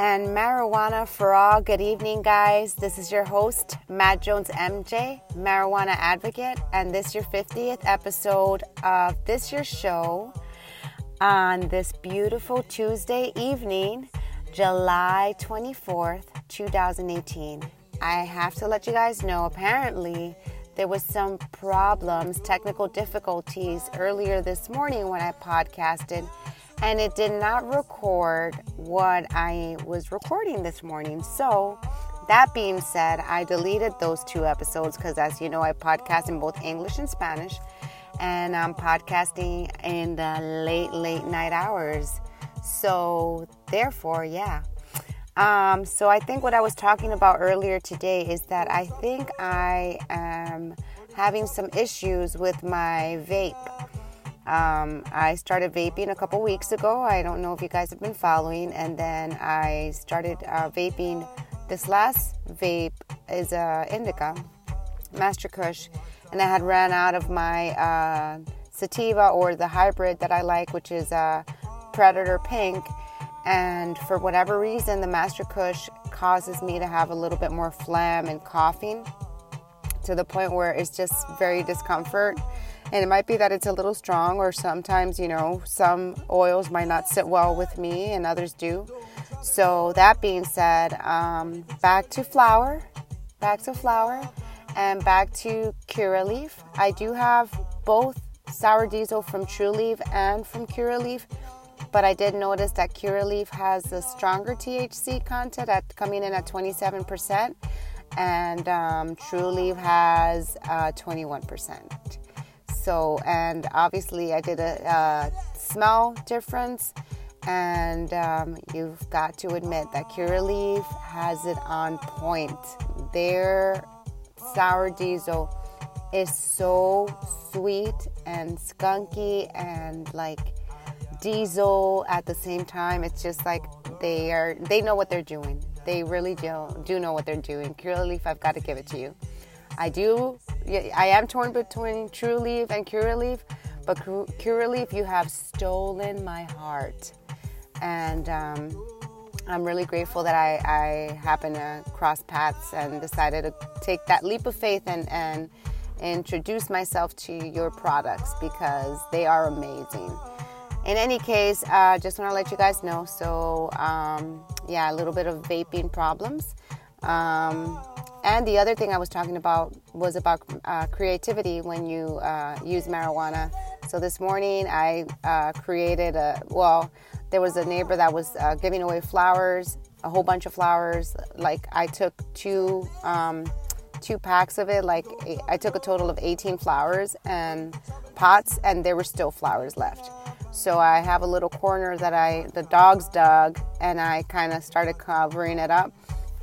and marijuana for all. Good evening, guys. This is your host, Matt Jones MJ, marijuana advocate, and this your 50th episode of this year's show on this beautiful Tuesday evening, July 24th, 2018. I have to let you guys know apparently there was some problems, technical difficulties earlier this morning when I podcasted and it did not record what I was recording this morning. So, that being said, I deleted those two episodes because, as you know, I podcast in both English and Spanish, and I'm podcasting in the late, late night hours. So, therefore, yeah. Um, so, I think what I was talking about earlier today is that I think I am having some issues with my vape. Um, I started vaping a couple weeks ago. I don't know if you guys have been following. And then I started uh, vaping. This last vape is a indica, Master Kush, and I had ran out of my uh, sativa or the hybrid that I like, which is a Predator Pink. And for whatever reason, the Master Kush causes me to have a little bit more phlegm and coughing to the point where it's just very discomfort. And it might be that it's a little strong, or sometimes, you know, some oils might not sit well with me and others do. So, that being said, um, back to flower, back to flower, and back to Curaleaf. I do have both sour diesel from Trulieve and from Curaleaf but I did notice that Curaleaf has a stronger THC content at coming in at 27%, and um, Trulieve has uh, 21%. So, and obviously, I did a, a smell difference, and um, you've got to admit that Curaleaf has it on point. Their sour diesel is so sweet and skunky and like diesel at the same time. It's just like they are they know what they're doing. They really do do know what they're doing. Curaleaf, I've got to give it to you. I do, I am torn between Trulieve and Curaleaf, but Curaleaf, you have stolen my heart. And um, I'm really grateful that I, I happened to cross paths and decided to take that leap of faith and, and introduce myself to your products because they are amazing. In any case, uh, just want to let you guys know. So, um, yeah, a little bit of vaping problems. Um, and the other thing I was talking about was about uh, creativity when you uh, use marijuana. So this morning I uh, created a, well, there was a neighbor that was uh, giving away flowers, a whole bunch of flowers. Like I took two, um, two packs of it. Like I took a total of 18 flowers and pots, and there were still flowers left. So I have a little corner that I, the dogs dug, and I kind of started covering it up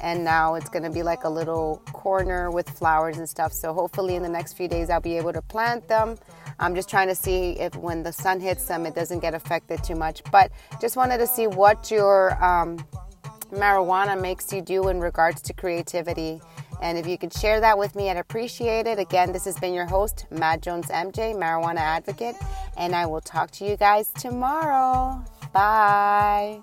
and now it's going to be like a little corner with flowers and stuff. So hopefully in the next few days I'll be able to plant them. I'm just trying to see if when the sun hits them it doesn't get affected too much. But just wanted to see what your um, marijuana makes you do in regards to creativity. And if you could share that with me, I'd appreciate it. Again, this has been your host, Matt Jones MJ, marijuana advocate, and I will talk to you guys tomorrow. Bye.